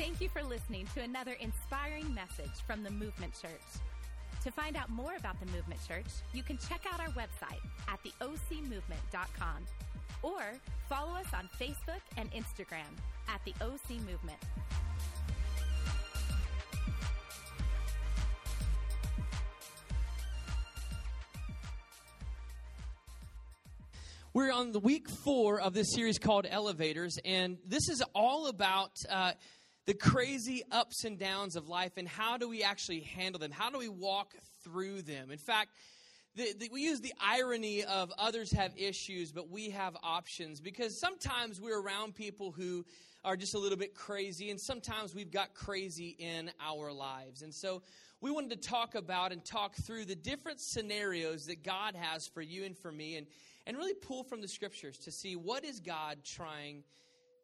Thank you for listening to another inspiring message from the Movement Church. To find out more about the Movement Church, you can check out our website at theocmovement.com or follow us on Facebook and Instagram at the OC Movement. We're on the week four of this series called Elevators, and this is all about uh, the crazy ups and downs of life and how do we actually handle them? How do we walk through them? In fact, the, the, we use the irony of others have issues, but we have options because sometimes we're around people who are just a little bit crazy, and sometimes we've got crazy in our lives. And so we wanted to talk about and talk through the different scenarios that God has for you and for me, and, and really pull from the scriptures to see what is God trying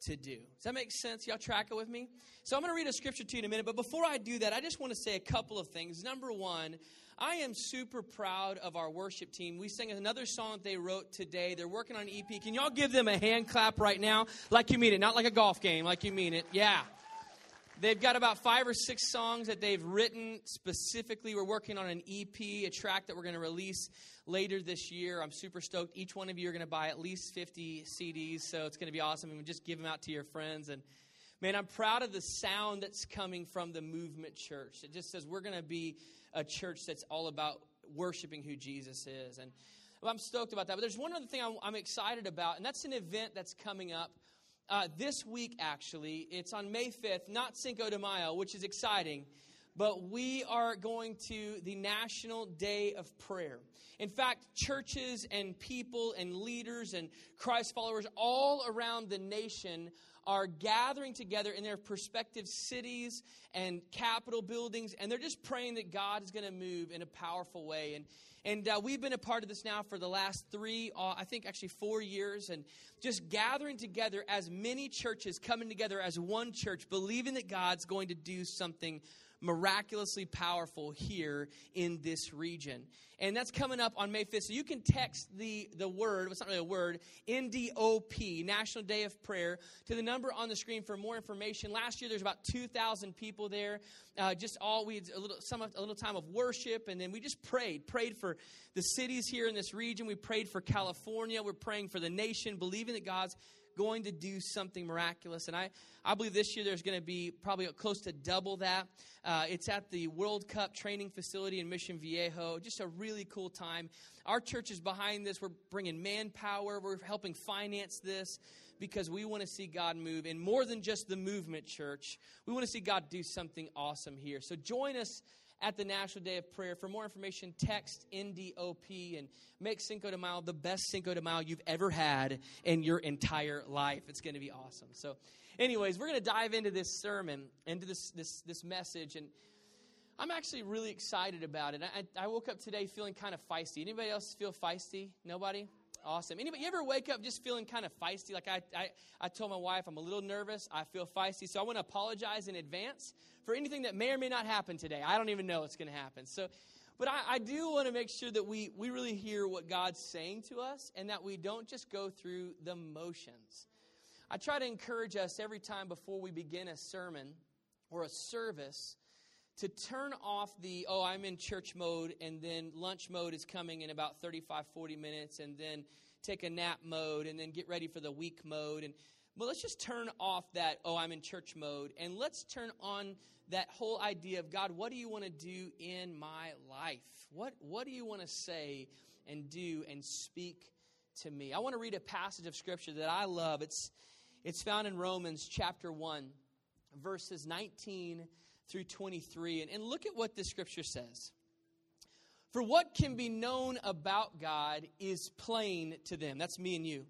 to do. Does that make sense? Y'all track it with me? So I'm going to read a scripture to you in a minute, but before I do that, I just want to say a couple of things. Number one, I am super proud of our worship team. We sang another song that they wrote today. They're working on an EP. Can y'all give them a hand clap right now? Like you mean it, not like a golf game, like you mean it. Yeah. They've got about five or six songs that they've written specifically. We're working on an EP, a track that we're going to release later this year. I'm super stoked. Each one of you are going to buy at least 50 CDs, so it's going to be awesome. And just give them out to your friends. And man, I'm proud of the sound that's coming from the movement church. It just says we're going to be a church that's all about worshiping who Jesus is. And I'm stoked about that. But there's one other thing I'm, I'm excited about, and that's an event that's coming up uh, this week, actually. It's on May 5th, not Cinco de Mayo, which is exciting, but we are going to the National Day of Prayer. In fact, churches and people and leaders and Christ followers all around the nation are gathering together in their prospective cities and capital buildings, and they're just praying that God is going to move in a powerful way. And and uh, we've been a part of this now for the last three, uh, I think actually four years, and just gathering together as many churches coming together as one church, believing that God's going to do something miraculously powerful here in this region. And that's coming up on May 5th. So you can text the, the word, it's not really a word, NDOP, National Day of Prayer, to the number on the screen for more information. Last year there's about 2,000 people there. Uh, just all, we had a little, some, a little time of worship, and then we just prayed. Prayed for the cities here in this region. We prayed for California. We're praying for the nation, believing that God's going to do something miraculous. And I, I believe this year there's going to be probably close to double that. Uh, it's at the World Cup training facility in Mission Viejo. Just a really cool time. Our church is behind this. We're bringing manpower, we're helping finance this because we want to see God move. And more than just the movement church, we want to see God do something awesome here. So join us at the National Day of Prayer. For more information, text NDOP and make Cinco de Mayo the best Cinco de Mayo you've ever had in your entire life. It's going to be awesome. So, anyways, we're going to dive into this sermon, into this, this, this message, and I'm actually really excited about it. I, I woke up today feeling kind of feisty. Anybody else feel feisty? Nobody? Awesome. Anybody, you ever wake up just feeling kind of feisty? Like I, I, I told my wife, I'm a little nervous. I feel feisty. So I want to apologize in advance for anything that may or may not happen today. I don't even know what's going to happen. So, but I, I do want to make sure that we, we really hear what God's saying to us and that we don't just go through the motions. I try to encourage us every time before we begin a sermon or a service to turn off the, oh, I'm in church mode, and then lunch mode is coming in about 35, 40 minutes, and then take a nap mode, and then get ready for the week mode. And but let's just turn off that, oh, I'm in church mode, and let's turn on that whole idea of God, what do you want to do in my life? What, what do you want to say and do and speak to me? I want to read a passage of scripture that I love. It's, it's found in Romans chapter 1, verses 19 through 23. And, and look at what the scripture says. For what can be known about God is plain to them. That's me and you.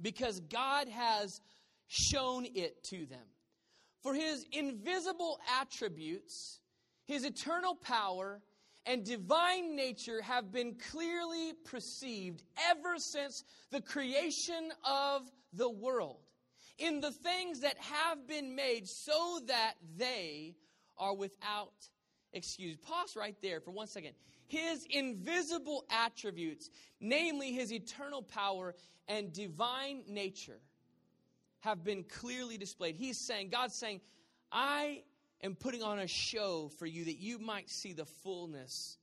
Because God has shown it to them. For his invisible attributes, his eternal power, and divine nature have been clearly perceived ever since the creation of the world in the things that have been made so that they are without excuse. Pause right there for one second. His invisible attributes, namely his eternal power and divine nature, have been clearly displayed. He's saying, God's saying, I am putting on a show for you that you might see the fullness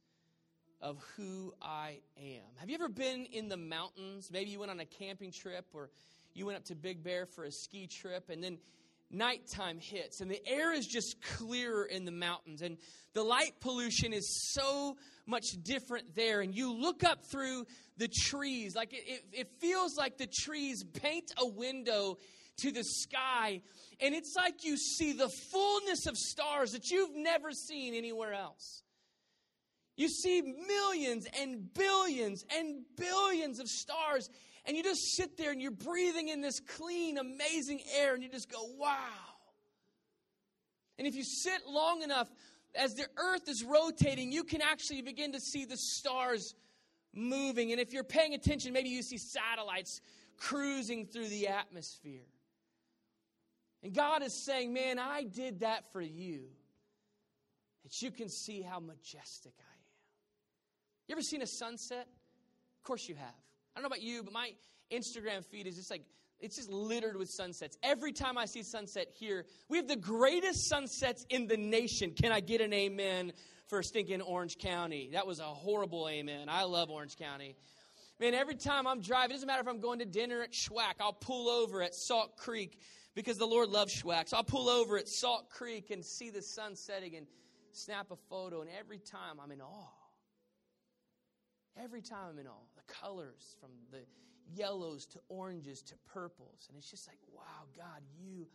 of who I am. Have you ever been in the mountains? Maybe you went on a camping trip or you went up to Big Bear for a ski trip and then nighttime hits and the air is just clearer in the mountains and the light pollution is so much different there. And you look up through the trees like it, it, it, feels like the trees paint a window to the sky and it's like you see the fullness of stars that you've never seen anywhere else. You see millions and billions and billions of stars and you just sit there and you're breathing in this clean, amazing air, and you just go, wow. And if you sit long enough, as the earth is rotating, you can actually begin to see the stars moving. And if you're paying attention, maybe you see satellites cruising through the atmosphere. And God is saying, Man, I did that for you, that you can see how majestic I am. You ever seen a sunset? Of course you have. I don't know about you, but my Instagram feed is just like, it's just littered with sunsets. Every time I see sunset here, we have the greatest sunsets in the nation. Can I get an amen for stinking Orange County? That was a horrible amen. I love Orange County. Man, every time I'm driving, it doesn't matter if I'm going to dinner at Shwack, I'll pull over at Salt Creek because the Lord loves Shwack. So I'll pull over at Salt Creek and see the sun setting and snap a photo. And every time I'm in awe. Every time I'm in awe the colors from the yellows to oranges to purples. And it's just like, wow, God, you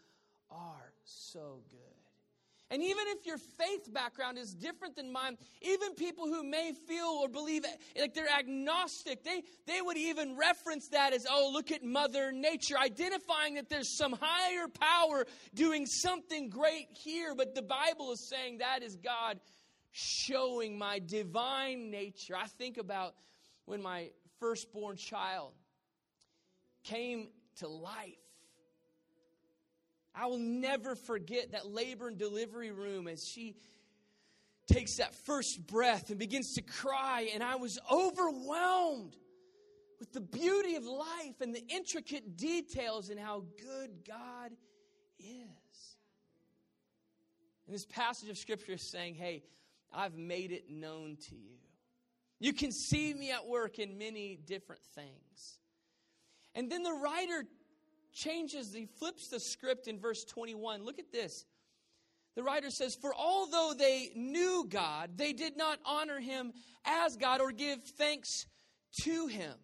are so good. And even if your faith background is different than mine, even people who may feel or believe like they're agnostic, they, they would even reference that as, oh, look at Mother Nature, identifying that there's some higher power doing something great here. But the Bible is saying that is God showing my divine nature. I think about when my firstborn child came to life. I will never forget that labor and delivery room as she takes that first breath and begins to cry. And I was overwhelmed with the beauty of life and the intricate details and how good God is. And this passage of Scripture is saying, hey, I've made it known to you. You can see me at work in many different things. And then the writer changes, he flips the script in verse 21. Look at this. The writer says, For although they knew God, they did not honor him as God or give thanks to him.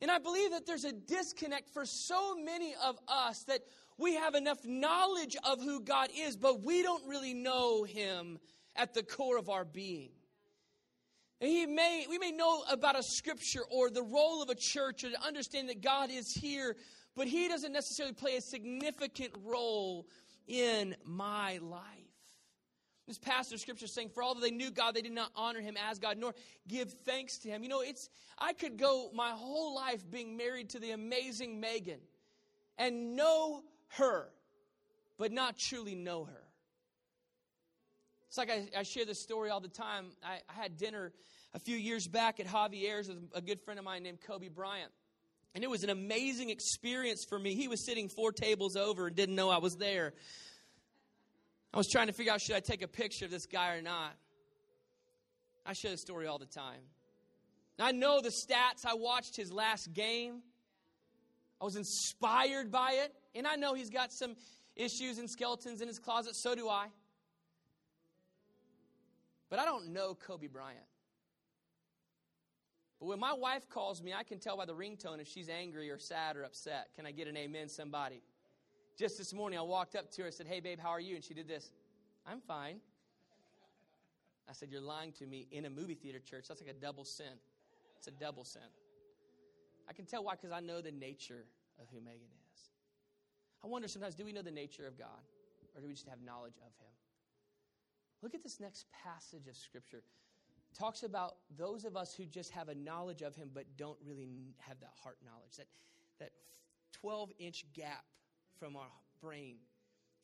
And I believe that there's a disconnect for so many of us that we have enough knowledge of who God is, but we don't really know him at the core of our being. He may, we may know about a scripture or the role of a church or to understand that God is here, but he doesn't necessarily play a significant role in my life. This of scripture is saying, For all that they knew God, they did not honor him as God, nor give thanks to him. You know, it's I could go my whole life being married to the amazing Megan and know her, but not truly know her. It's like I, I share this story all the time. I, I, had dinner a few years back at Javier's with a good friend of mine named Kobe Bryant. And it was an amazing experience for me. He was sitting four tables over and didn't know I was there. I was trying to figure out should I take a picture of this guy or not. I share the story all the time. I know the stats. I watched his last game. I was inspired by it. And I know he's got some issues and skeletons in his closet. So do I. But I don't know Kobe Bryant. But when my wife calls me, I can tell by the ringtone if she's angry or sad or upset. Can I get an amen, somebody? Just this morning, I walked up to her and said, Hey, babe, how are you? And she did this. I'm fine. I said, You're lying to me in a movie theater church. That's like a double sin. It's a double sin. I can tell why, because I know the nature of who Megan is. I wonder sometimes, do we know the nature of God? Or do we just have knowledge of Him? Look at this next passage of Scripture. It talks about those of us who just have a knowledge of Him but don't really have that heart knowledge, that, that 12 inch gap from our brain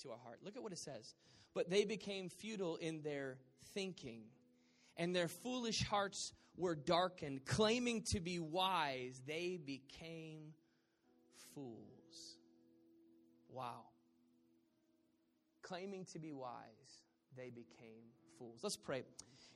to our heart. Look at what it says. But they became futile in their thinking, and their foolish hearts were darkened. Claiming to be wise, they became fools. Wow claiming to be wise, they became fools. Let's pray.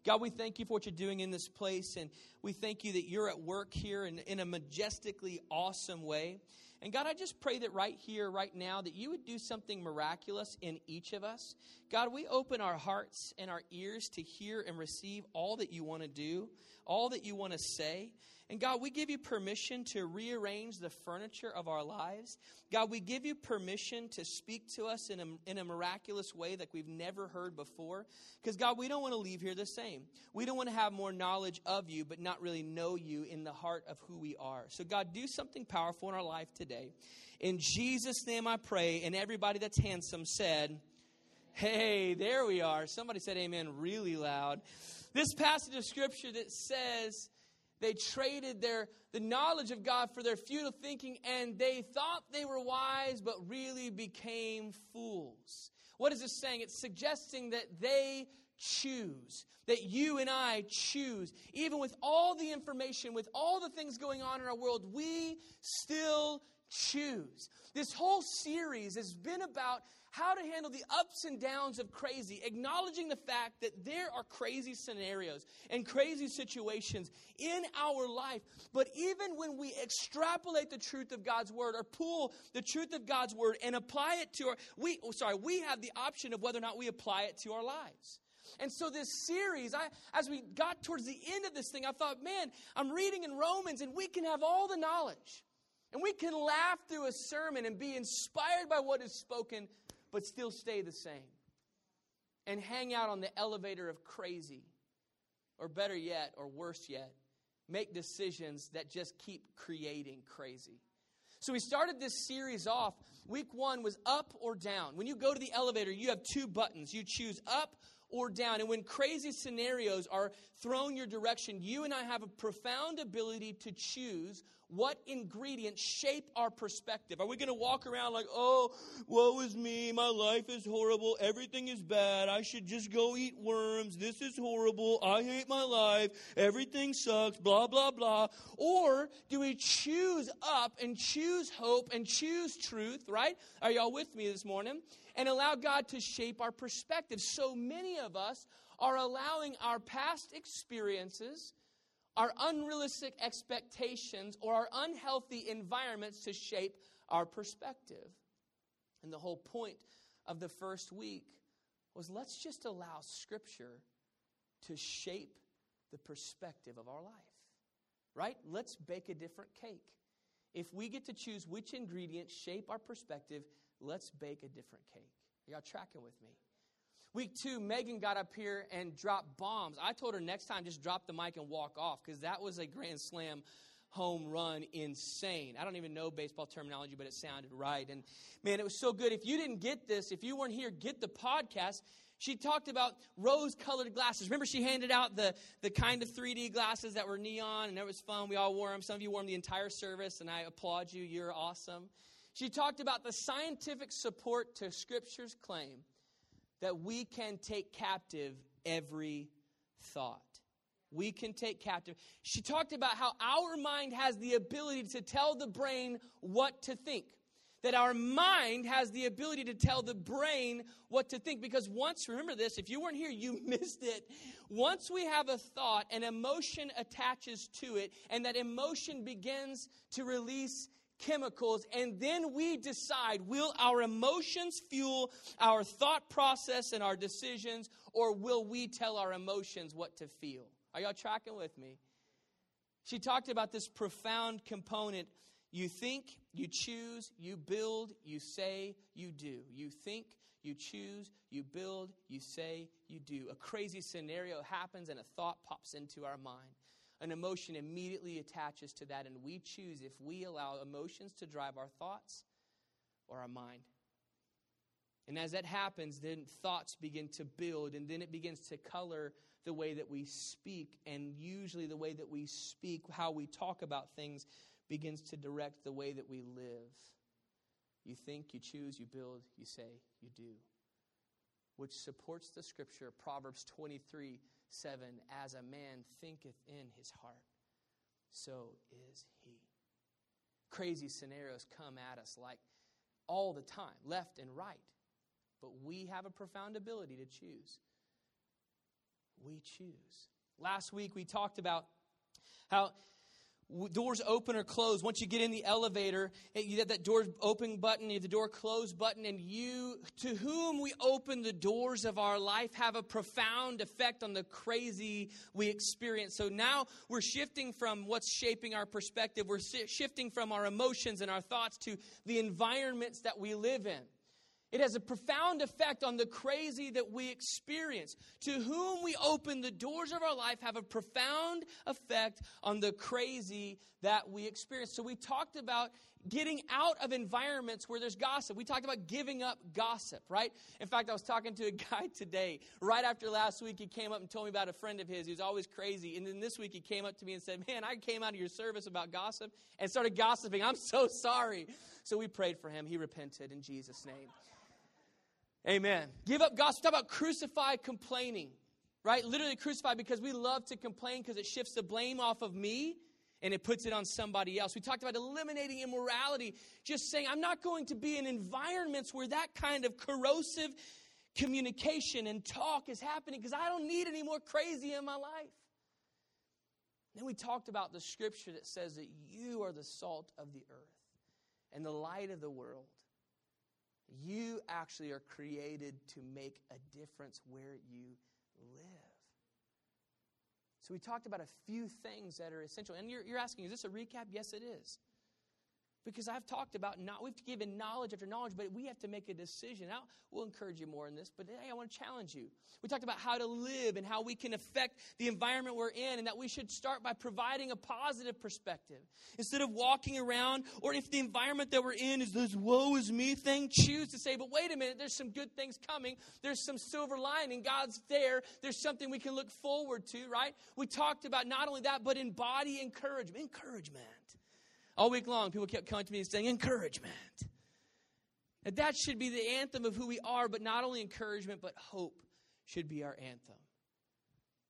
God, we thank you for what you're doing in this place, and we thank you that you're at work here in, in a majestically awesome way. And God, I just pray that right here, right now, that you would do something miraculous in each of us. God, we open our hearts and our ears to hear and receive all that you want to do, all that you want to say. And God, we give you permission to rearrange the furniture of our lives. God, we give you permission to speak to us in a, in a miraculous way that we've never heard before. Because, God, we don't want to leave here the same. We don't want to have more knowledge of you, but not really know you in the heart of who we are. So, God, do something powerful in our life today. In Jesus' name I pray. And everybody that's handsome said, Hey, there we are. Somebody said amen really loud. This passage of scripture that says, they traded their the knowledge of God for their futile thinking, and they thought they were wise, but really became fools. What is this saying? It's suggesting that they choose, that you and I choose. Even with all the information, with all the things going on in our world, we still choose. This whole series has been about how to handle the ups and downs of crazy, acknowledging the fact that there are crazy scenarios and crazy situations in our life. But even when we extrapolate the truth of God's word or pull the truth of God's word and apply it to our, we, oh, sorry, we have the option of whether or not we apply it to our lives. And so this series, I, as we got towards the end of this thing, I thought, man, I'm reading in Romans and we can have all the knowledge. And we can laugh through a sermon and be inspired by what is spoken but still stay the same. And hang out on the elevator of crazy. Or better yet, or worse yet, make decisions that just keep creating crazy. So we started this series off. Week one was up or down. When you go to the elevator, you have two buttons. You choose up or down. And when crazy scenarios are thrown your direction, you and I have a profound ability to choose what ingredients shape our perspective. Are we going to walk around like, oh, woe is me, my life is horrible, everything is bad, I should just go eat worms, this is horrible, I hate my life, everything sucks, blah, blah, blah? Or do we choose up and choose hope and choose truth, right? Are y'all with me this morning? And allow God to shape our perspective. So many of us are allowing our past experiences our unrealistic expectations or our unhealthy environments to shape our perspective. And the whole point of the first week was let's just allow Scripture to shape the perspective of our life. Right? Let's bake a different cake. If we get to choose which ingredients shape our perspective, let's bake a different cake. Y'all tracking with me? Week two, Megan got up here and dropped bombs. I told her next time just drop the mic and walk off because that was a grand slam home run insane. I don't even know baseball terminology, but it sounded right. And man, it was so good. If you didn't get this, if you weren't here, get the podcast. She talked about rose colored glasses. Remember, she handed out the, the kind of 3D glasses that were neon, and it was fun. We all wore them. Some of you wore them the entire service, and I applaud you. You're awesome. She talked about the scientific support to Scripture's claim that we can take captive every thought. We can take captive. She talked about how our mind has the ability to tell the brain what to think. That our mind has the ability to tell the brain what to think. Because once, remember this, if you weren't here, you missed it. Once we have a thought, an emotion attaches to it, and that emotion begins to release chemicals, and then we decide will our emotions fuel our thought process and our decisions, or will we tell our emotions what to feel? Are y'all tracking with me? She talked about this profound component. You think, you choose, you build, you say, you do. You think, you choose, you build, you say, you do. A crazy scenario happens and a thought pops into our mind an emotion immediately attaches to that, and we choose if we allow emotions to drive our thoughts or our mind. And as that happens, then thoughts begin to build, and then it begins to color the way that we speak. And usually, the way that we speak, how we talk about things, begins to direct the way that we live. You think, you choose, you build, you say, you do. Which supports the scripture, Proverbs 23 7 As a man thinketh in his heart, so is he. Crazy scenarios come at us like all the time, left and right. but we have a profound ability to choose. We choose. Last week we talked about how doors open or close. Once you get in the elevator, you have that door open button, you have the door close button, and you, to whom we open the doors of our life, have a profound effect on the crazy we experience. So now we're shifting from what's shaping our perspective, we're shifting from our emotions and our thoughts to the environments that we live in. It has a profound effect on the crazy that we experience. To whom we open the doors of our life have a profound effect on the crazy that we experience. So we talked about getting out of environments where there's gossip. We talked about giving up gossip, right? In fact, I was talking to a guy today, right after last week, he came up and told me about a friend of his who's always crazy. And then this week, he came up to me and said, Man, I came out of your service about gossip and started gossiping. I'm so sorry. So we prayed for him. He repented in Jesus' name. Amen. Give up gossip. Talk about crucify complaining, right? Literally crucify because we love to complain because it shifts the blame off of me and it puts it on somebody else. We talked about eliminating immorality, just saying, I'm not going to be in environments where that kind of corrosive communication and talk is happening because I don't need any more crazy in my life. Then we talked about the scripture that says that you are the salt of the earth and the light of the world. You actually are created to make a difference where you live. So we talked about a few things that are essential. And you're, you're asking, is this a recap? Yes, it is. Because I've talked about not we've given knowledge after knowledge, but we have to make a decision. Now we'll encourage you more in this, but today I want to challenge you. We talked about how to live and how we can affect the environment we're in, and that we should start by providing a positive perspective. Instead of walking around, or if the environment that we're in is this woe is me thing, choose to say, but wait a minute, there's some good things coming. There's some silver lining. God's there. There's something we can look forward to, right? We talked about not only that, but embody encouragement. Encouragement. All week long, people kept coming to me and saying, encouragement. And that should be the anthem of who we are, but not only encouragement, but hope should be our anthem.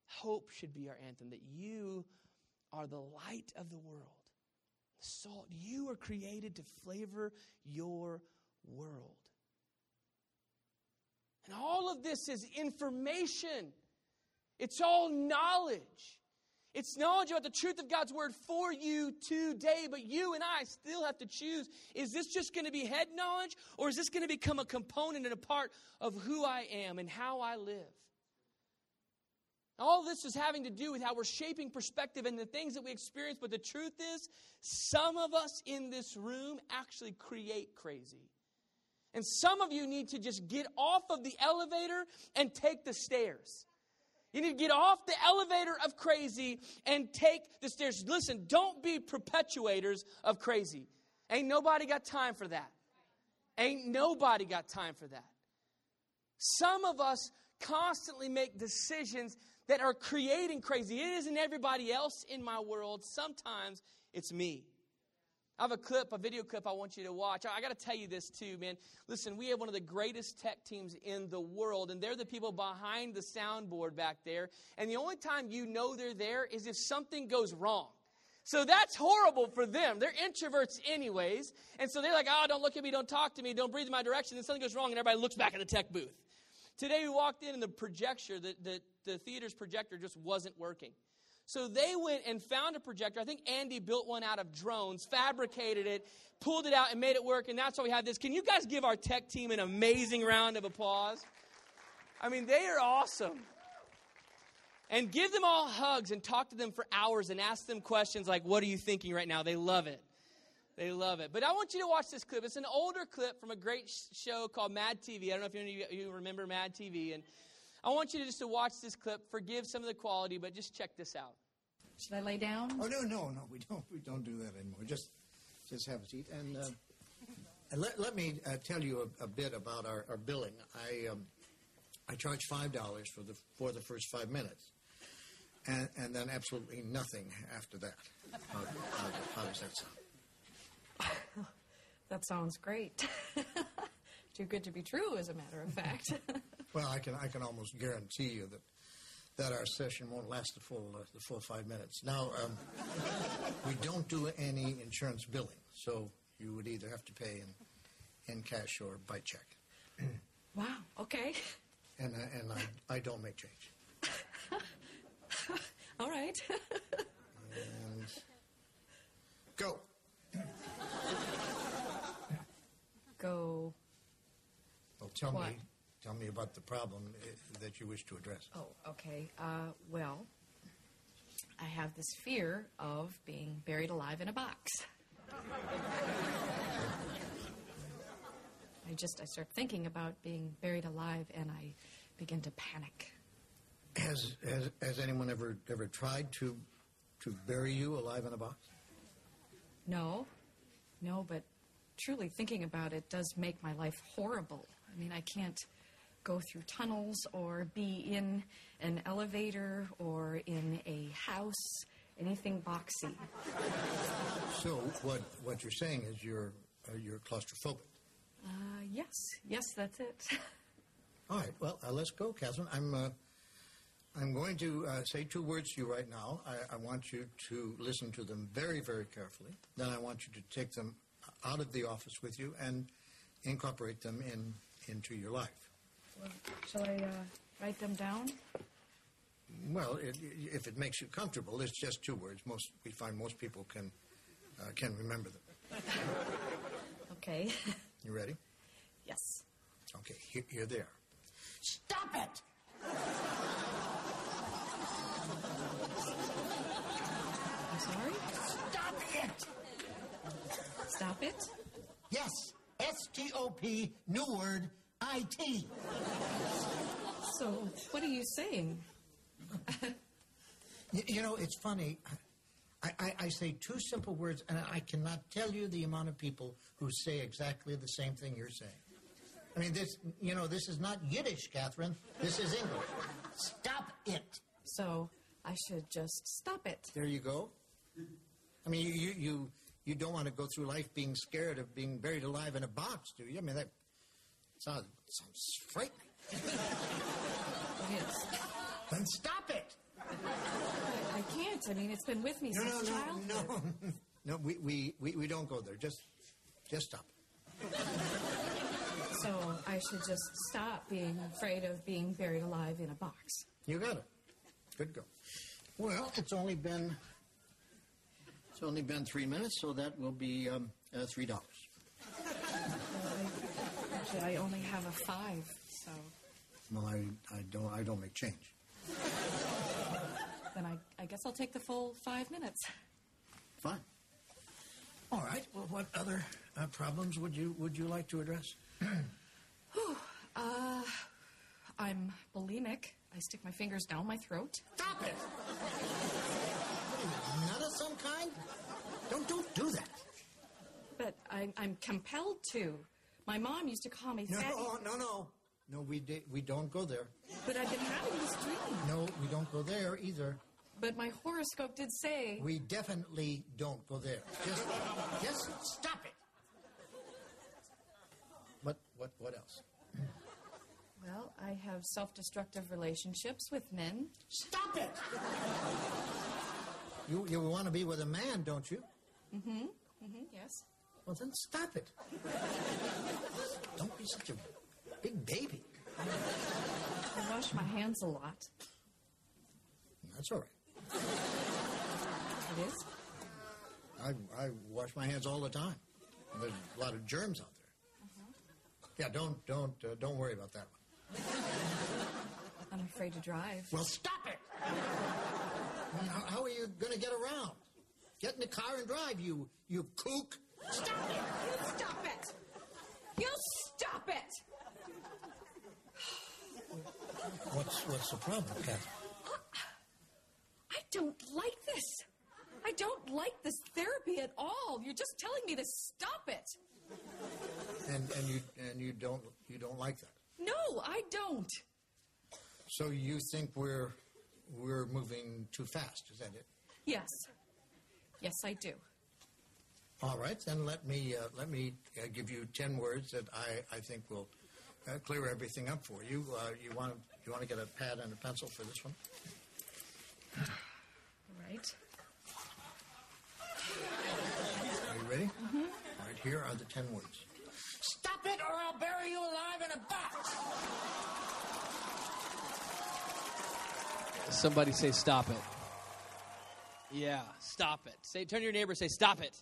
Hope should be our anthem that you are the light of the world, the salt. You are created to flavor your world. And all of this is information, it's all knowledge. It's knowledge about the truth of God's word for you today, but you and I still have to choose is this just going to be head knowledge, or is this going to become a component and a part of who I am and how I live? All this is having to do with how we're shaping perspective and the things that we experience, but the truth is, some of us in this room actually create crazy. And some of you need to just get off of the elevator and take the stairs. You need to get off the elevator of crazy and take the stairs. Listen, don't be perpetuators of crazy. Ain't nobody got time for that. Ain't nobody got time for that. Some of us constantly make decisions that are creating crazy. It isn't everybody else in my world. Sometimes it's me. I have a clip, a video clip I want you to watch. I, got to tell you this too, man. Listen, we have one of the greatest tech teams in the world, and they're the people behind the soundboard back there. And the only time you know they're there is if something goes wrong. So that's horrible for them. They're introverts, anyways. And so they're like, oh, don't look at me, don't talk to me, don't breathe in my direction. And something goes wrong, and everybody looks back at the tech booth. Today we walked in, and the projector, the, the, the theater's projector just wasn't working. So they went and found a projector. I think Andy built one out of drones, fabricated it, pulled it out, and made it work. And that's why we have this. Can you guys give our tech team an amazing round of applause? I mean, they are awesome. And give them all hugs and talk to them for hours and ask them questions like, What are you thinking right now? They love it. They love it. But I want you to watch this clip. It's an older clip from a great show called Mad TV. I don't know if any of you remember Mad TV. And I want you to just to watch this clip, forgive some of the quality, but just check this out. Should I lay down? Oh no, no, no. We don't. We don't do that anymore. Just, just have a seat. And, uh, and let, let me uh, tell you a, a, bit about our, our billing. I um, I charge five dollars for the for the first five minutes, and and then absolutely nothing after that. How, how, how does that sound? that sounds great. Too good to be true, as a matter of fact. Well, I can I can almost guarantee you that that our session won't last the full uh, the full five minutes. Now, um, we don't do any insurance billing, so you would either have to pay in in cash or by check. Wow. Okay. and I, and I, I don't make change. All right. And go. Go. Well, tell What? me, tell me about the problem uh, that you wish to address. Oh, okay. Uh, well, I have this fear of being buried alive in a box. I just I start thinking about being buried alive and I begin to panic. Has, has has anyone ever ever tried to to bury you alive in a box? No, no, but truly thinking about it does make my life horrible. I mean, I can't go through tunnels or be in an elevator or in a house, anything boxy. So what what you're saying is you're uh, you're claustrophobic. Uh, yes, yes, that's it. All right. Well, uh, let's go, Catherine. I'm uh, I'm going to uh, say two words to you right now. I, I want you to listen to them very, very carefully. Then I want you to take them out of the office with you and incorporate them in into your life. Well, shall I uh, write them down? Well, it, if it makes you comfortable, it's just two words. Most we find most people can uh, can remember them. Okay. You ready? yes. Okay. Here, here they are. Stop it! I'm sorry? Stop it! Stop it? Yes, S T O P, new word, I T. So, what are you saying? You, you know, it's funny. I, I, I say two simple words, and I cannot tell you the amount of people who say exactly the same thing you're saying. I mean, this, you know, this is not Yiddish, Catherine. This is English. Stop it! So, I should just stop it. There you go. I mean, you, you, you, you don't want to go through life being scared of being buried alive in a box, do you? I mean, that sounds, sounds frightening. It is. Then stop it. I can't. I mean, it's been with me No, since no, no, childhood. no. No, we, we, we, we don't go there. Just, just stop. So, I should just stop being afraid of being buried alive in a box. You got it. Good go. Well, it's only been it's only been three minutes, so that will be um, uh, three dollars. Actually, I only have a five, so Well, I, I don't I don't make change. then I, I guess I'll take the full five minutes. Fine. All right. Well, what other uh, problems would you would you like to address? Uh, I'm bulimic. I stick my fingers down my throat. Stop it! Nut of some kind? Don't don't do that. But I, I'm compelled to. My mom used to call me No, fatty. no, no. No, we di- we don't go there. But I've been having this dream. No, we don't go there either. But my horoscope did say. We definitely don't go there. Just, just stop it. What, what, what else? Well, I have self destructive relationships with men. Stop it! You, you want to be with a man, don't you? Mm, hmm. Mm hmm, yes. Well, then stop it. Don't be such a big baby. I wash my hands a lot. That's all right. It is? I, I wash my hands all the time. There's a lot of germs out there. Yeah, don't don't uh, don't worry about that one. I'm afraid to drive. Well, stop it. How, how are you going to get around? Get in the car and drive, you you kook. Stop it! You stop it! You stop it! What's what's the problem, Catherine? I don't like this. I don't like this therapy at all. You're just telling me to stop it. And and you and you don't you don't like that. No, I don't. So you think we're we're moving too fast? Is that it? Yes. Yes, I do. All right, then let me uh, let me uh, give you ten words that I, I think will uh, clear everything up for you. Uh, you want you want to get a pad and a pencil for this one? All right. Are you ready? Mm-hmm. All right, here are the ten words: Stop it or I'll bury you alive in a box. Somebody say, stop it. Yeah, stop it. Say, turn to your neighbor say, stop it.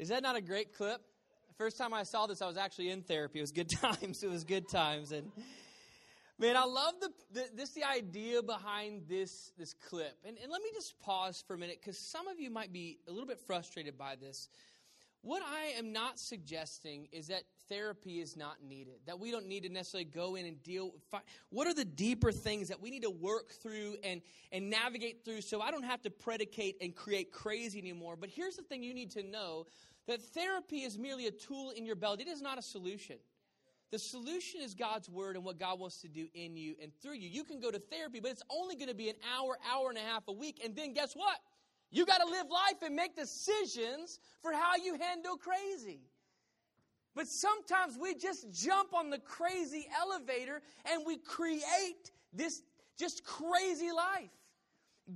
Is that not a great clip? The first time I saw this, I was actually in therapy. It was good times. It was good times. And man, I love the, the this the idea behind this this clip. And, and let me just pause for a minute because some of you might be a little bit frustrated by this. What I am not suggesting is that therapy is not needed, that we don't need to necessarily go in and deal. Find, what are the deeper things that we need to work through and, and navigate through so I don't have to predicate and create crazy anymore? But here's the thing you need to know that therapy is merely a tool in your belt, it is not a solution. The solution is God's word and what God wants to do in you and through you. You can go to therapy, but it's only going to be an hour, hour and a half a week. And then guess what? You got to live life and make decisions for how you handle crazy. But sometimes we just jump on the crazy elevator and we create this just crazy life.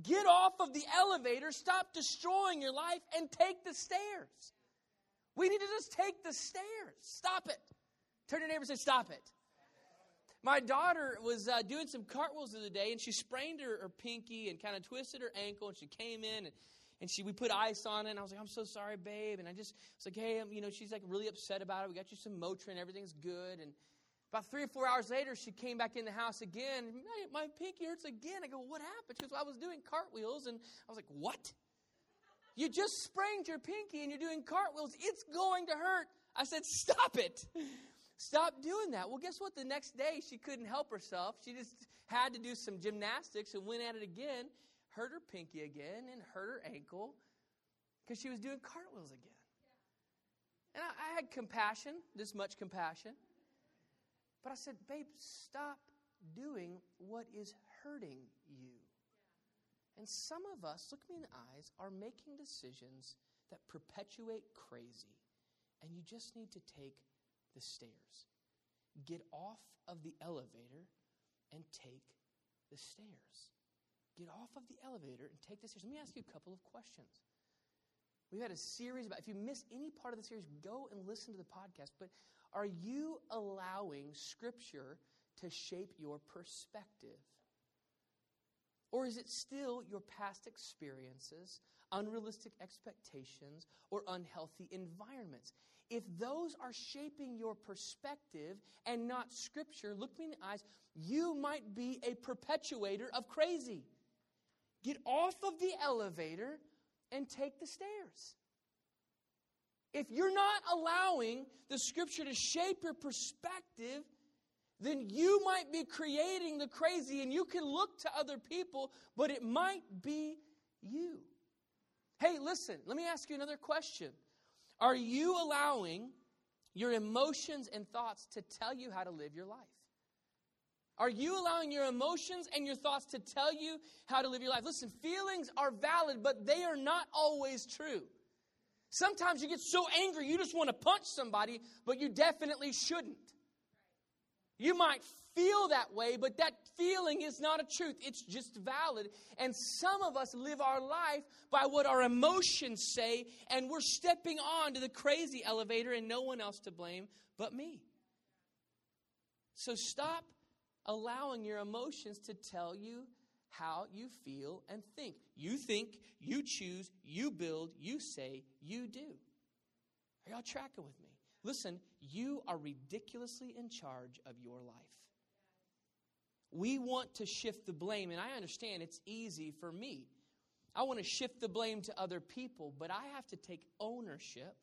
Get off of the elevator, stop destroying your life, and take the stairs. We need to just take the stairs. Stop it. Turn your neighbor and say, Stop it. My daughter was uh, doing some cartwheels the other day, and she sprained her, her pinky and kind of twisted her ankle. And she came in, and, and she we put ice on it. And I was like, "I'm so sorry, babe." And I just was like, "Hey, I'm, you know," she's like really upset about it. We got you some Motrin, everything's good. And about three or four hours later, she came back in the house again. My, my pinky hurts again. I go, "What happened?" She goes, well, "I was doing cartwheels," and I was like, "What?" You just sprained your pinky and you're doing cartwheels. It's going to hurt. I said, Stop it. Stop doing that. Well, guess what? The next day, she couldn't help herself. She just had to do some gymnastics and went at it again, hurt her pinky again, and hurt her ankle because she was doing cartwheels again. And I, I, had compassion, this much compassion. But I said, Babe, stop doing what is hurting you. And some of us, look me in the eyes, are making decisions that perpetuate crazy. And you just need to take the stairs. Get off of the elevator and take the stairs. Get off of the elevator and take the stairs. Let me ask you a couple of questions. We've had a series about, if you miss any part of the series, go and listen to the podcast. But are you allowing Scripture to shape your perspective? Or is it still your past experiences, unrealistic expectations, or unhealthy environments? If those are shaping your perspective and not Scripture, look me in the eyes, you might be a perpetuator of crazy. Get off of the elevator and take the stairs. If you're not allowing the Scripture to shape your perspective, then you might be creating the crazy and you can look to other people, but it might be you. Hey, listen, let me ask you another question. Are you allowing your emotions and thoughts to tell you how to live your life? Are you allowing your emotions and your thoughts to tell you how to live your life? Listen, feelings are valid, but they are not always true. Sometimes you get so angry you just want to punch somebody, but you definitely shouldn't. You might feel that way, but that feeling is not a truth. It's just valid. And some of us live our life by what our emotions say, and we're stepping on to the crazy elevator, and no one else to blame but me. So stop allowing your emotions to tell you how you feel and think. You think, you choose, you build, you say, you do. Are y'all tracking with me? Listen, you are ridiculously in charge of your life. We want to shift the blame, and I understand it's easy for me. I want to shift the blame to other people, but I have to take ownership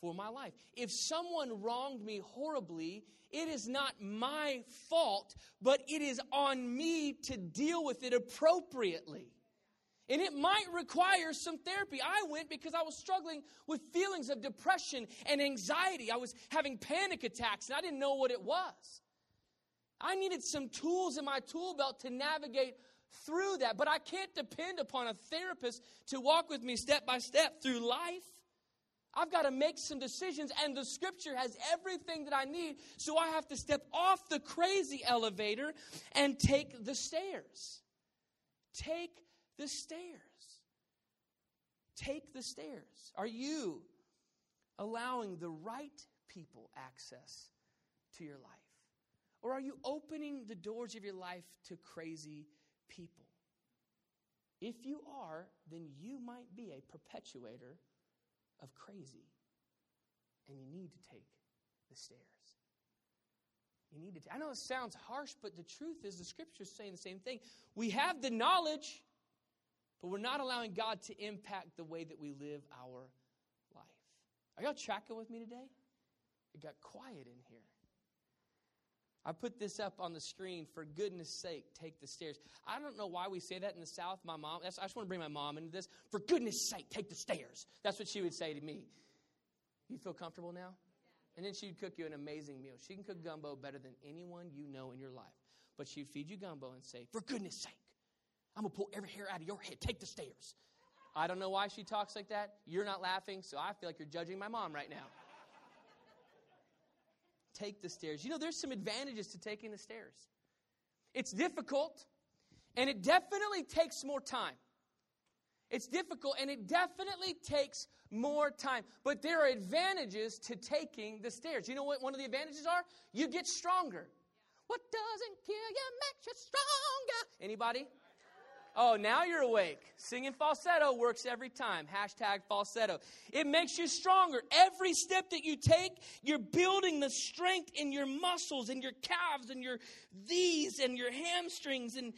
for my life. If someone wronged me horribly, it is not my fault, but it is on me to deal with it appropriately. And it might require some therapy. I went because I was struggling with feelings of depression and anxiety. I was having panic attacks and I didn't know what it was. I needed some tools in my tool belt to navigate through that, but I can't depend upon a therapist to walk with me step by step through life. I've got to make some decisions, and the scripture has everything that I need, so I have to step off the crazy elevator and take the stairs. Take the stairs. Take the stairs. Are you allowing the right people access to your life? Or are you opening the doors of your life to crazy people? If you are, then you might be a perpetuator of crazy. And you need to take the stairs. You need to. T- I know it sounds harsh, but the truth is the scripture's saying the same thing. We have the knowledge, but we're not allowing God to impact the way that we live our life. Are y'all tracking with me today? It got quiet in here. I put this up on the screen for goodness sake, take the stairs. I don't know why we say that in the South. My mom, I just want to bring my mom into this. For goodness sake, take the stairs. That's what she would say to me. You feel comfortable now? And then she'd cook you an amazing meal. She can cook gumbo better than anyone you know in your life. But she'd feed you gumbo and say, For goodness sake, I'm going to pull every hair out of your head. Take the stairs. I don't know why she talks like that. You're not laughing, so I feel like you're judging my mom right now take the stairs. You know, there's some advantages to taking the stairs. It's difficult, and it definitely takes more time. It's difficult, and it definitely takes more time. But there are advantages to taking the stairs. You know what one of the advantages are? You get stronger. What doesn't kill you makes you stronger. Anybody? Oh, now you're awake. Singing falsetto works every time. Hashtag falsetto. It makes you stronger. Every step that you take, you're building the strength in your muscles and your calves and your these and your hamstrings and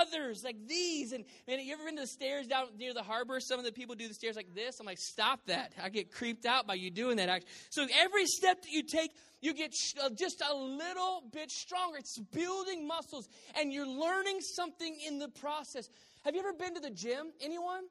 others like these. And man, you ever been to the stairs down near the harbor? Some of the people do the stairs like this. I'm like, stop that. I get creeped out by you doing that. So every step that you take, you get uh, just a little bit stronger. It's building muscles, and you're learning something in the process. Have you ever been to the gym? Anyone?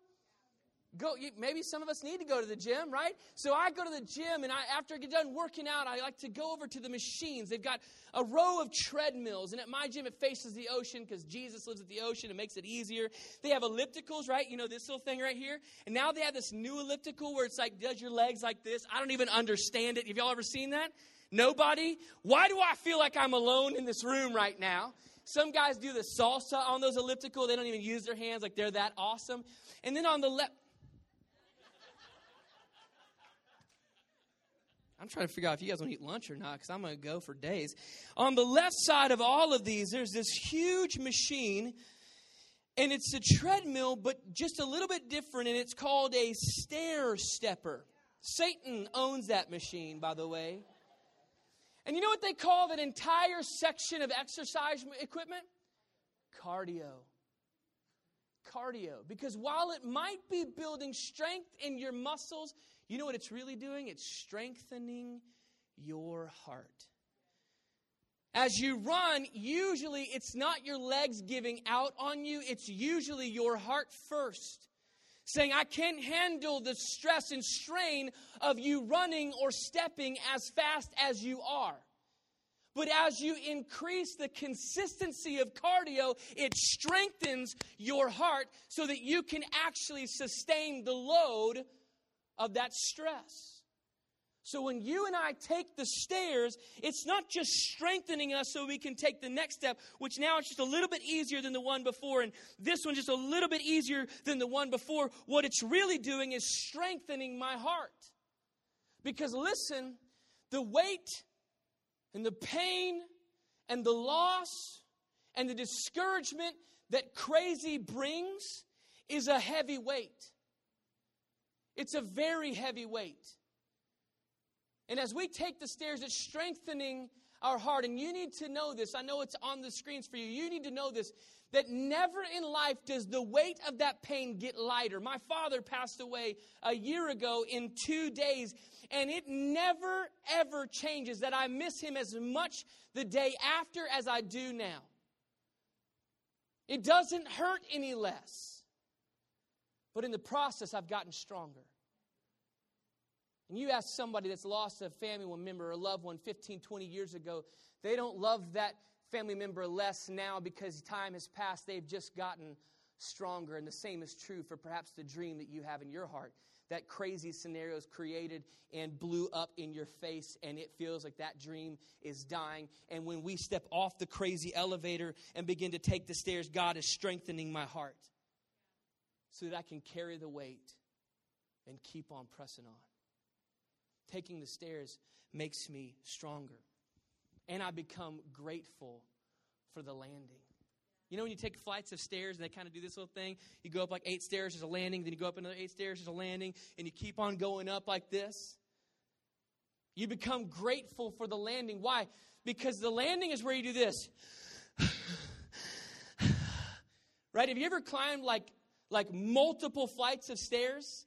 Go, maybe some of us need to go to the gym, right? So I go to the gym, and I, after I get done working out, I like to go over to the machines. They've got a row of treadmills, and at my gym, it faces the ocean because Jesus lives at the ocean. It makes it easier. They have ellipticals, right? You know this little thing right here, and now they have this new elliptical where it's like does your legs like this. I don't even understand it. Have y'all ever seen that? Nobody? Why do I feel like I'm alone in this room right now? Some guys do the salsa on those elliptical. They don't even use their hands like they're that awesome. And then on the left, I'm trying to figure out if you guys want to eat lunch or not because I'm going to go for days. On the left side of all of these, there's this huge machine, and it's a treadmill, but just a little bit different, and it's called a stair stepper. Satan owns that machine, by the way. And you know what they call that entire section of exercise equipment? Cardio. Cardio. Because while it might be building strength in your muscles, you know what it's really doing? It's strengthening your heart. As you run, usually it's not your legs giving out on you, it's usually your heart first saying, I can't handle the stress and strain of you running or stepping as fast as you are. But as you increase the consistency of cardio, it strengthens your heart so that you can actually sustain the load of that stress. So when you and I take the stairs, it's not just strengthening us so we can take the next step, which now it's just a little bit easier than the one before, and this one just a little bit easier than the one before. What it's really doing is strengthening my heart. Because listen, the weight and the pain and the loss and the discouragement that crazy brings is a heavy weight. It's a very heavy weight. And as we take the stairs, it's strengthening our heart. And you need to know this. I know it's on the screens for you. You need to know this that never in life does the weight of that pain get lighter. My father passed away a year ago in two days, and it never, ever changes that I miss him as much the day after as I do now. It doesn't hurt any less. But in the process, I've gotten stronger. And you ask somebody that's lost a family member or a loved one 15, 20 years ago, they don't love that family member less now because time has passed. They've just gotten stronger. And the same is true for perhaps the dream that you have in your heart. That crazy scenario is created and blew up in your face, and it feels like that dream is dying. And when we step off the crazy elevator and begin to take the stairs, God is strengthening my heart so that I can carry the weight and keep on pressing on. taking the stairs makes me stronger. And I become grateful for the landing. You know, when you take flights of stairs and they kind of do this little thing, you go up like eight stairs, there's a landing, then you go up another eight stairs, there's a landing, and you keep on going up like this. You become grateful for the landing. Why? Because the landing is where you do this. right? Have you ever climbed like like multiple flights of stairs?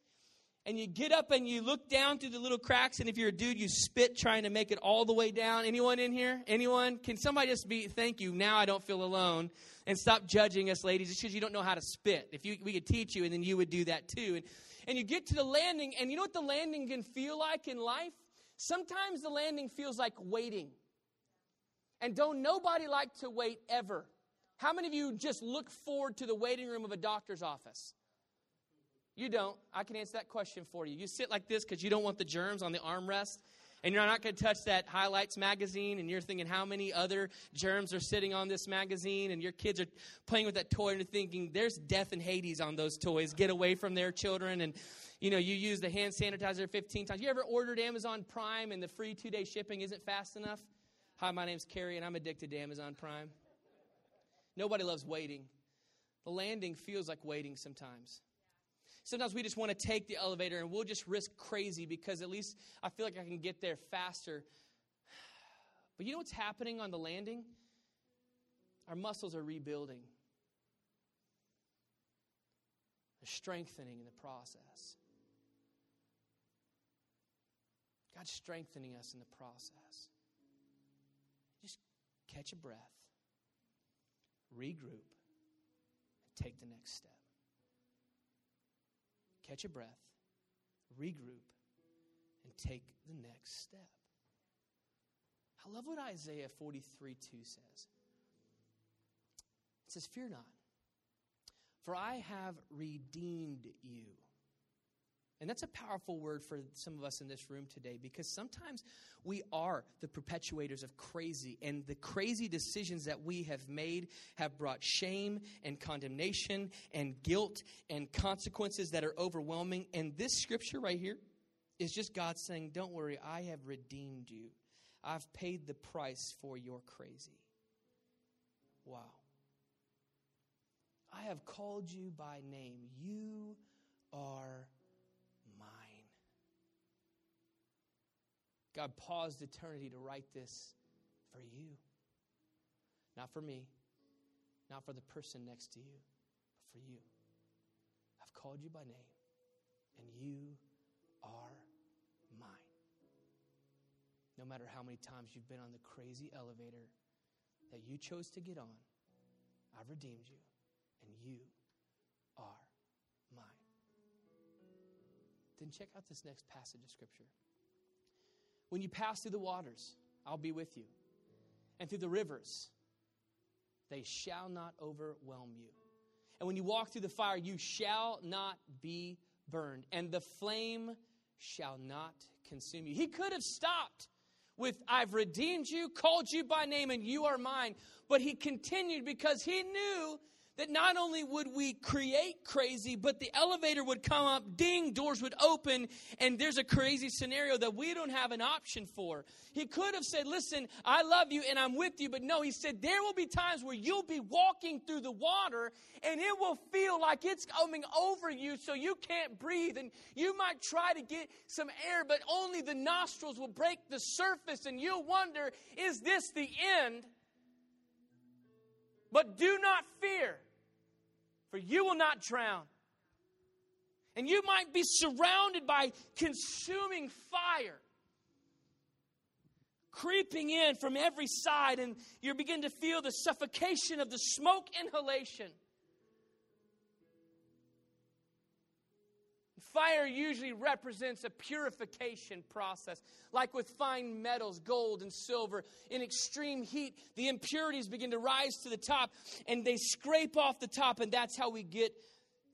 And you get up and you look down through the little cracks, and if you're a dude, you spit trying to make it all the way down. Anyone in here? Anyone? Can somebody just be, thank you, now I don't feel alone. And stop judging us, ladies, just because you don't know how to spit. If you, we could teach you, and then you would do that too. And, and you get to the landing, and you know what the landing can feel like in life? Sometimes the landing feels like waiting. And don't nobody like to wait ever. How many of you just look forward to the waiting room of a doctor's office? You don't. I can answer that question for you. You sit like this because you don't want the germs on the armrest, and you're not going to touch that highlights magazine, and you're thinking how many other germs are sitting on this magazine, and your kids are playing with that toy, and you're thinking there's death and Hades on those toys. Get away from their children, and you know you use the hand sanitizer 15 times. You ever ordered Amazon Prime and the free two day shipping isn't fast enough? Hi, my name's Carey, and I'm addicted to Amazon Prime. Nobody loves waiting. The landing feels like waiting sometimes. Sometimes we just want to take the elevator and we'll just risk crazy because at least I feel like I can get there faster. But you know what's happening on the landing? Our muscles are rebuilding, they're strengthening in the process. God's strengthening us in the process. Just catch a breath, regroup, and take the next step catch a breath, regroup, and take the next step. I love what Isaiah 43 2 says. It says, Fear not, for I have redeemed you. And that's a powerful word for some of us in this room today because sometimes we are the perpetuators of crazy, and the crazy decisions that we have made have brought shame and condemnation and guilt and consequences that are overwhelming. And this scripture right here is just God saying, Don't worry, I have redeemed you. I've paid the price for your crazy. Wow. I have called you by name. You are God paused eternity to write this for you. Not for me, not for the person next to you, but for you. I've called you by name, and you are mine. No matter how many times you've been on the crazy elevator that you chose to get on, I've redeemed you, and you are mine. Then check out this next passage of Scripture. When you pass through the waters, I'll be with you. And through the rivers, they shall not overwhelm you. And when you walk through the fire, you shall not be burned, and the flame shall not consume you. He could have stopped with, I've redeemed you, called you by name, and you are mine. But he continued because he knew that not only would we create crazy, but the elevator would come up, ding, doors would open, and there's a crazy scenario that we don't have an option for. He could have said, Listen, I love you and I'm with you, but no, he said, There will be times where you'll be walking through the water and it will feel like it's coming over you so you can't breathe, and you might try to get some air, but only the nostrils will break the surface, and you'll wonder, Is this the end? But do not fear, for you will not drown. And you might be surrounded by consuming fire creeping in from every side, and you begin to feel the suffocation of the smoke inhalation. Fire usually represents a purification process, like with fine metals, gold and silver. In extreme heat, the impurities begin to rise to the top and they scrape off the top, and that's how we get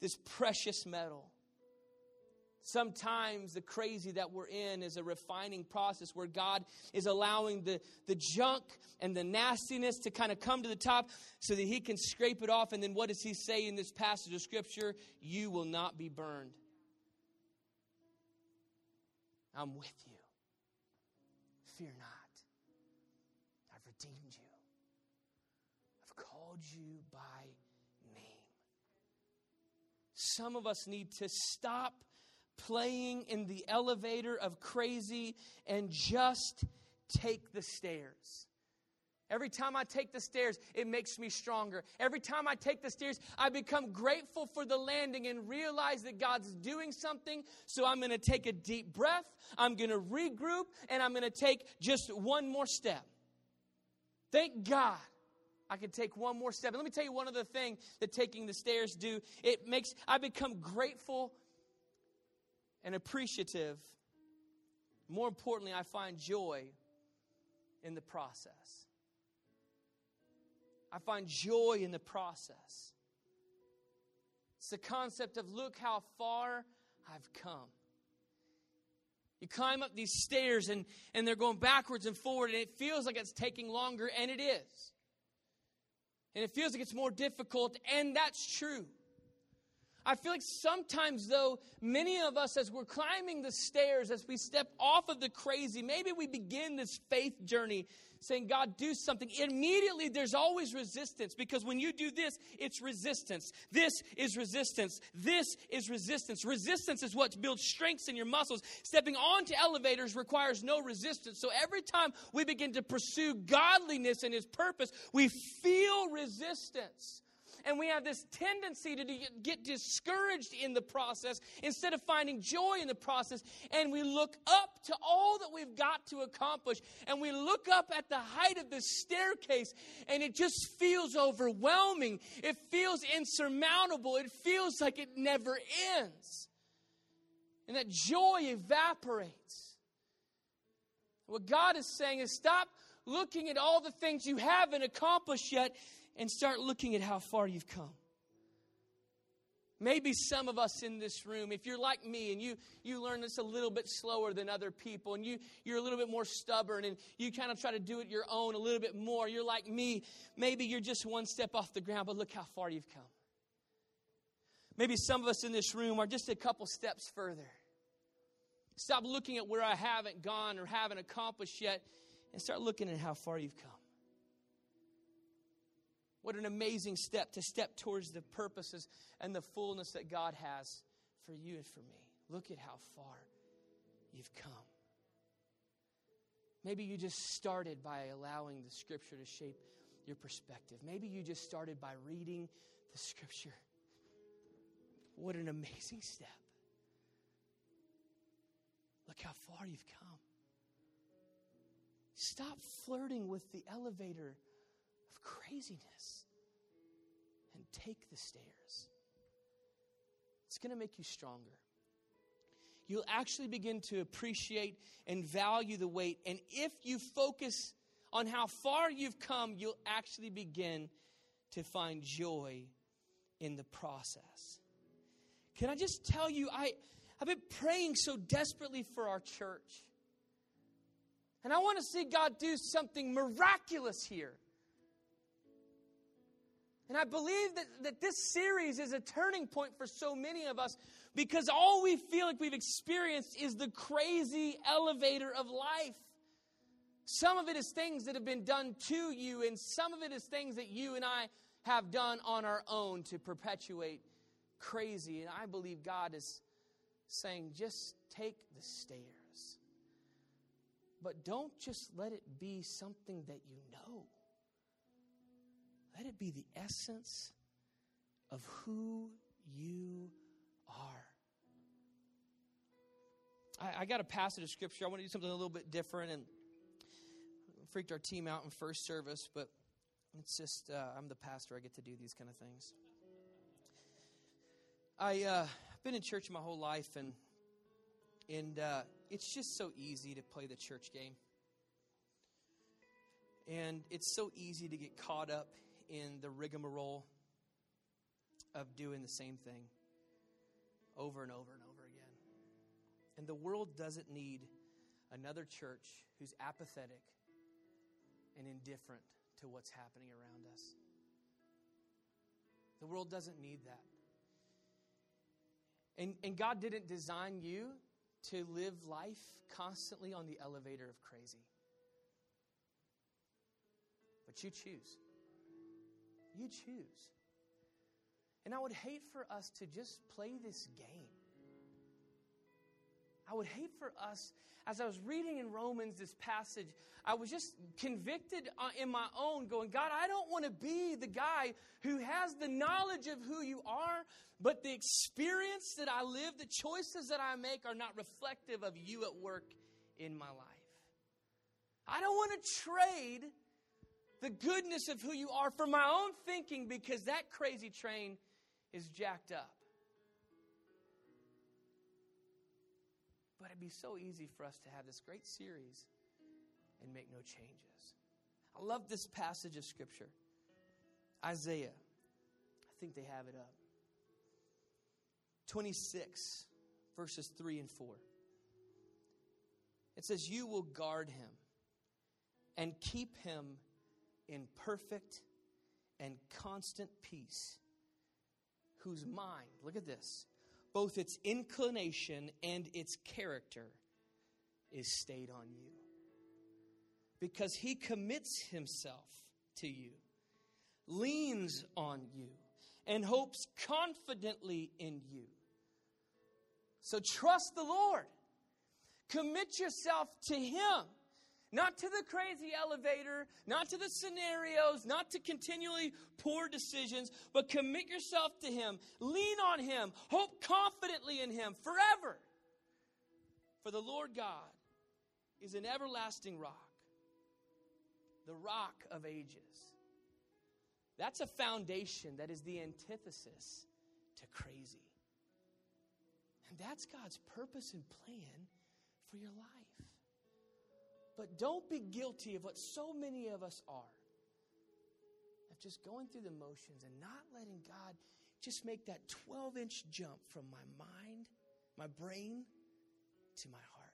this precious metal. Sometimes the crazy that we're in is a refining process where God is allowing the, the junk and the nastiness to kind of come to the top so that He can scrape it off. And then what does He say in this passage of Scripture? You will not be burned. I'm with you. Fear not. I've redeemed you. I've called you by name. Some of us need to stop playing in the elevator of crazy and just take the stairs. Every time I take the stairs, it makes me stronger. Every time I take the stairs, I become grateful for the landing and realize that God's doing something. So I'm going to take a deep breath, I'm going to regroup, and I'm going to take just one more step. Thank God I can take one more step. And let me tell you one other thing that taking the stairs do. It makes I become grateful and appreciative. More importantly, I find joy in the process. I find joy in the process. It's the concept of look how far I've come. You climb up these stairs and, and they're going backwards and forward, and it feels like it's taking longer, and it is. And it feels like it's more difficult, and that's true. I feel like sometimes, though, many of us, as we're climbing the stairs, as we step off of the crazy, maybe we begin this faith journey saying, God, do something. Immediately, there's always resistance because when you do this, it's resistance. This is resistance. This is resistance. Resistance is what builds strengths in your muscles. Stepping onto elevators requires no resistance. So every time we begin to pursue godliness and His purpose, we feel resistance. And we have this tendency to get discouraged in the process instead of finding joy in the process. And we look up to all that we've got to accomplish. And we look up at the height of the staircase, and it just feels overwhelming. It feels insurmountable. It feels like it never ends. And that joy evaporates. What God is saying is stop looking at all the things you haven't accomplished yet and start looking at how far you've come. Maybe some of us in this room, if you're like me and you, you learn this a little bit slower than other people and you, you're a little bit more stubborn and you kind of try to do it your own a little bit more, you're like me, maybe you're just one step off the ground, but look how far you've come. Maybe some of us in this room are just a couple steps further. Stop looking at where I haven't gone or haven't accomplished yet and start looking at how far you've come. What an amazing step to step towards the purposes and the fullness that God has for you and for me. Look at how far you've come. Maybe you just started by allowing the scripture to shape your perspective. Maybe you just started by reading the scripture. What an amazing step. Look how far you've come. Stop flirting with the elevator craziness and take the stairs. It's going to make you stronger. You'll actually begin to appreciate and value the weight. And if you focus on how far you've come, you'll actually begin to find joy in the process. Can I just tell you, I, I've been praying so desperately for our church. And I want to see God do something miraculous here. And I believe that, that this series is a turning point for so many of us because all we feel like we've experienced is the crazy elevator of life. Some of it is things that have been done to you, and some of it is things that you and I have done on our own to perpetuate crazy. And I believe God is saying, just take the stairs. But don't just let it be something that you know. Let it be the essence of who you are. I, I, got a passage of scripture. I want to do something a little bit different and freaked our team out in first service, but it's just, uh, I'm the pastor. I get to do these kind of things. I, uh, I've been in church my whole life, and, and uh, it's just so easy to play the church game. And it's so easy to get caught up in the rigmarole of doing the same thing over and over and over again. And the world doesn't need another church who's apathetic and indifferent to what's happening around us. The world doesn't need that. And, and God didn't design you to live life constantly on the elevator of crazy. But you choose. You choose. And I would hate for us to just play this game. I would hate for us, as I was reading in Romans this passage, I was just convicted uh, in my own, going, God, I don't want to be the guy who has the knowledge of who you are, but the experience that I live, the choices that I make are not reflective of you at work in my life. I don't want to trade the goodness of who you are for my own thinking because that crazy train is jacked up. But it'd be so easy for us to have this great series and make no changes. I love this passage of Scripture Isaiah. I think they have it up. 26, verses 3 and 4. It says, You will guard him and keep him in perfect and constant peace, whose mind, look at this, both its inclination and its character is stayed on you. Because he commits himself to you, leans on you, and hopes confidently in you. So trust the Lord. Commit yourself to him. Not to the crazy elevator, not to the scenarios, not to continually poor decisions, but commit yourself to Him. Lean on Him. Hope confidently in Him forever. For the Lord God is an everlasting rock, the rock of ages. That's a foundation that is the antithesis to crazy. And that's God's purpose and plan for your life. But don't be guilty of what so many of us are of just going through the motions and not letting God just make that 12 inch jump from my mind, my brain, to my heart.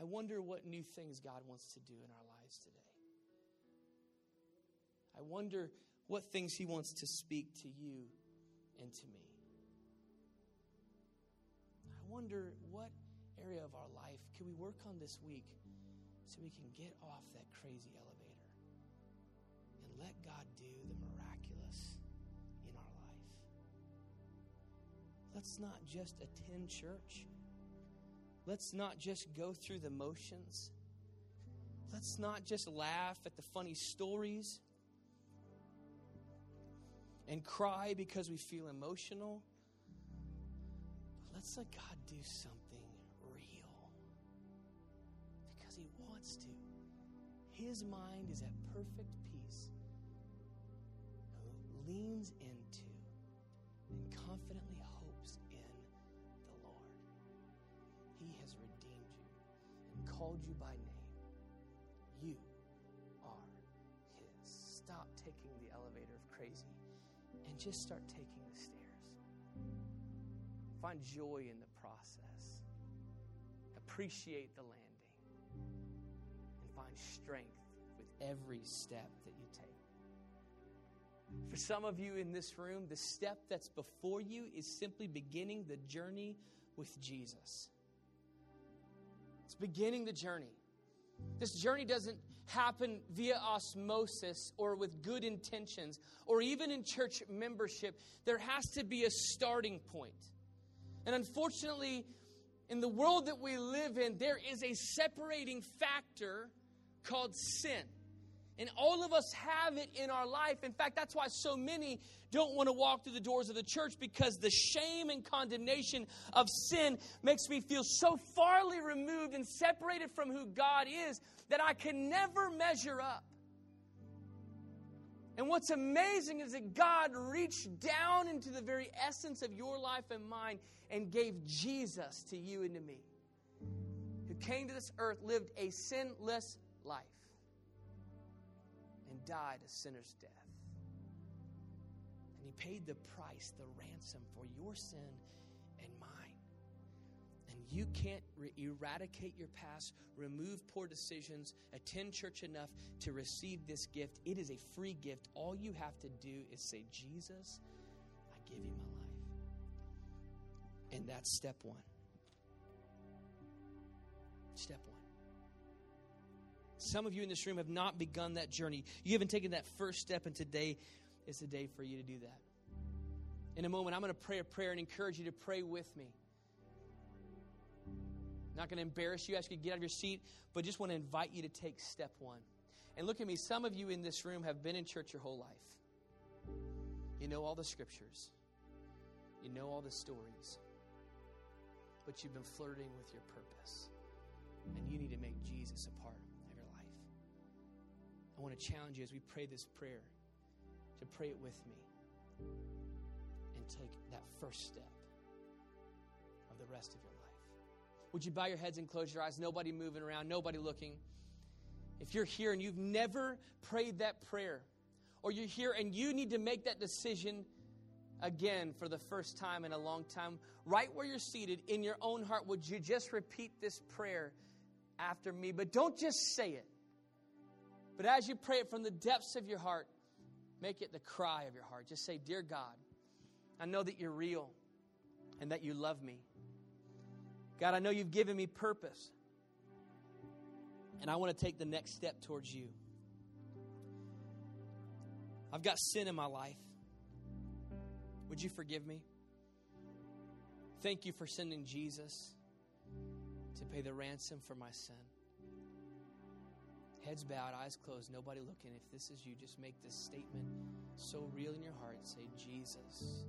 I wonder what new things God wants to do in our lives today. I wonder what things He wants to speak to you and to me. I wonder what area of our life can we work on this week so we can get off that crazy elevator and let God do the miraculous in our life? Let's not just attend church. Let's not just go through the motions. Let's not just laugh at the funny stories and cry because we feel emotional. Let's let God do something wants to. His mind is at perfect peace, who leans into and confidently hopes in the Lord. He has redeemed you and called you by name. You are His. Stop taking the elevator of crazy and just start taking the stairs. Find joy in the process. Appreciate the land find strength with every step that you take. For some of you in this room, the step that's before you is simply beginning the journey with Jesus. It's beginning the journey. This journey doesn't happen via osmosis or with good intentions or even in church membership. There has to be a starting point. And unfortunately, in the world that we live in, there is a separating factor called sin. And all of us have it in our life. In fact, that's why so many don't want to walk through the doors of the church because the shame and condemnation of sin makes me feel so farly removed and separated from who God is that I can never measure up. And what's amazing is that God reached down into the very essence of your life and mine and gave Jesus to you and to me, who came to this earth, lived a sinless life and died a sinner's death. And he paid the price, the ransom for your sin and mine. And you can't re- eradicate your past, remove poor decisions, attend church enough to receive this gift. It is a free gift. All you have to do is say, Jesus, I give you my life. And that's step one. Step one. Some of you in this room have not begun that journey. You haven't taken that first step, and today is the day for you to do that. In a moment, I'm going to pray a prayer and encourage you to pray with me. Not going to embarrass you, ask you to get out of your seat, but just want to invite you to take step one. And look at me, some of you in this room have been in church your whole life. You know all the scriptures, you know all the stories, but you've been flirting with your purpose. And you need to make Jesus a part. I want to challenge you as we pray this prayer to pray it with me and take that first step of the rest of your life. Would you bow your heads and close your eyes? Nobody moving around, nobody looking. If you're here and you've never prayed that prayer, or you're here and you need to make that decision again for the first time in a long time, right where you're seated in your own heart, would you just repeat this prayer after me? But don't just say it. But as you pray it from the depths of your heart, make it the cry of your heart. Just say, Dear God, I know that you're real and that you love me. God, I know you've given me purpose. And I want to take the next step towards you. I've got sin in my life. Would you forgive me? Thank you for sending Jesus to pay the ransom for my sin. Heads bowed, eyes closed, nobody looking. If this is you, just make this statement so real in your heart. Say, Jesus,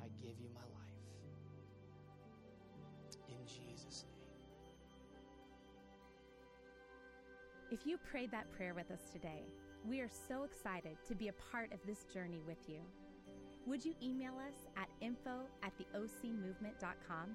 I give you my life. In Jesus' name. If you prayed that prayer with us today, we are so excited to be a part of this journey with you. Would you email us at info at theocmovement.com?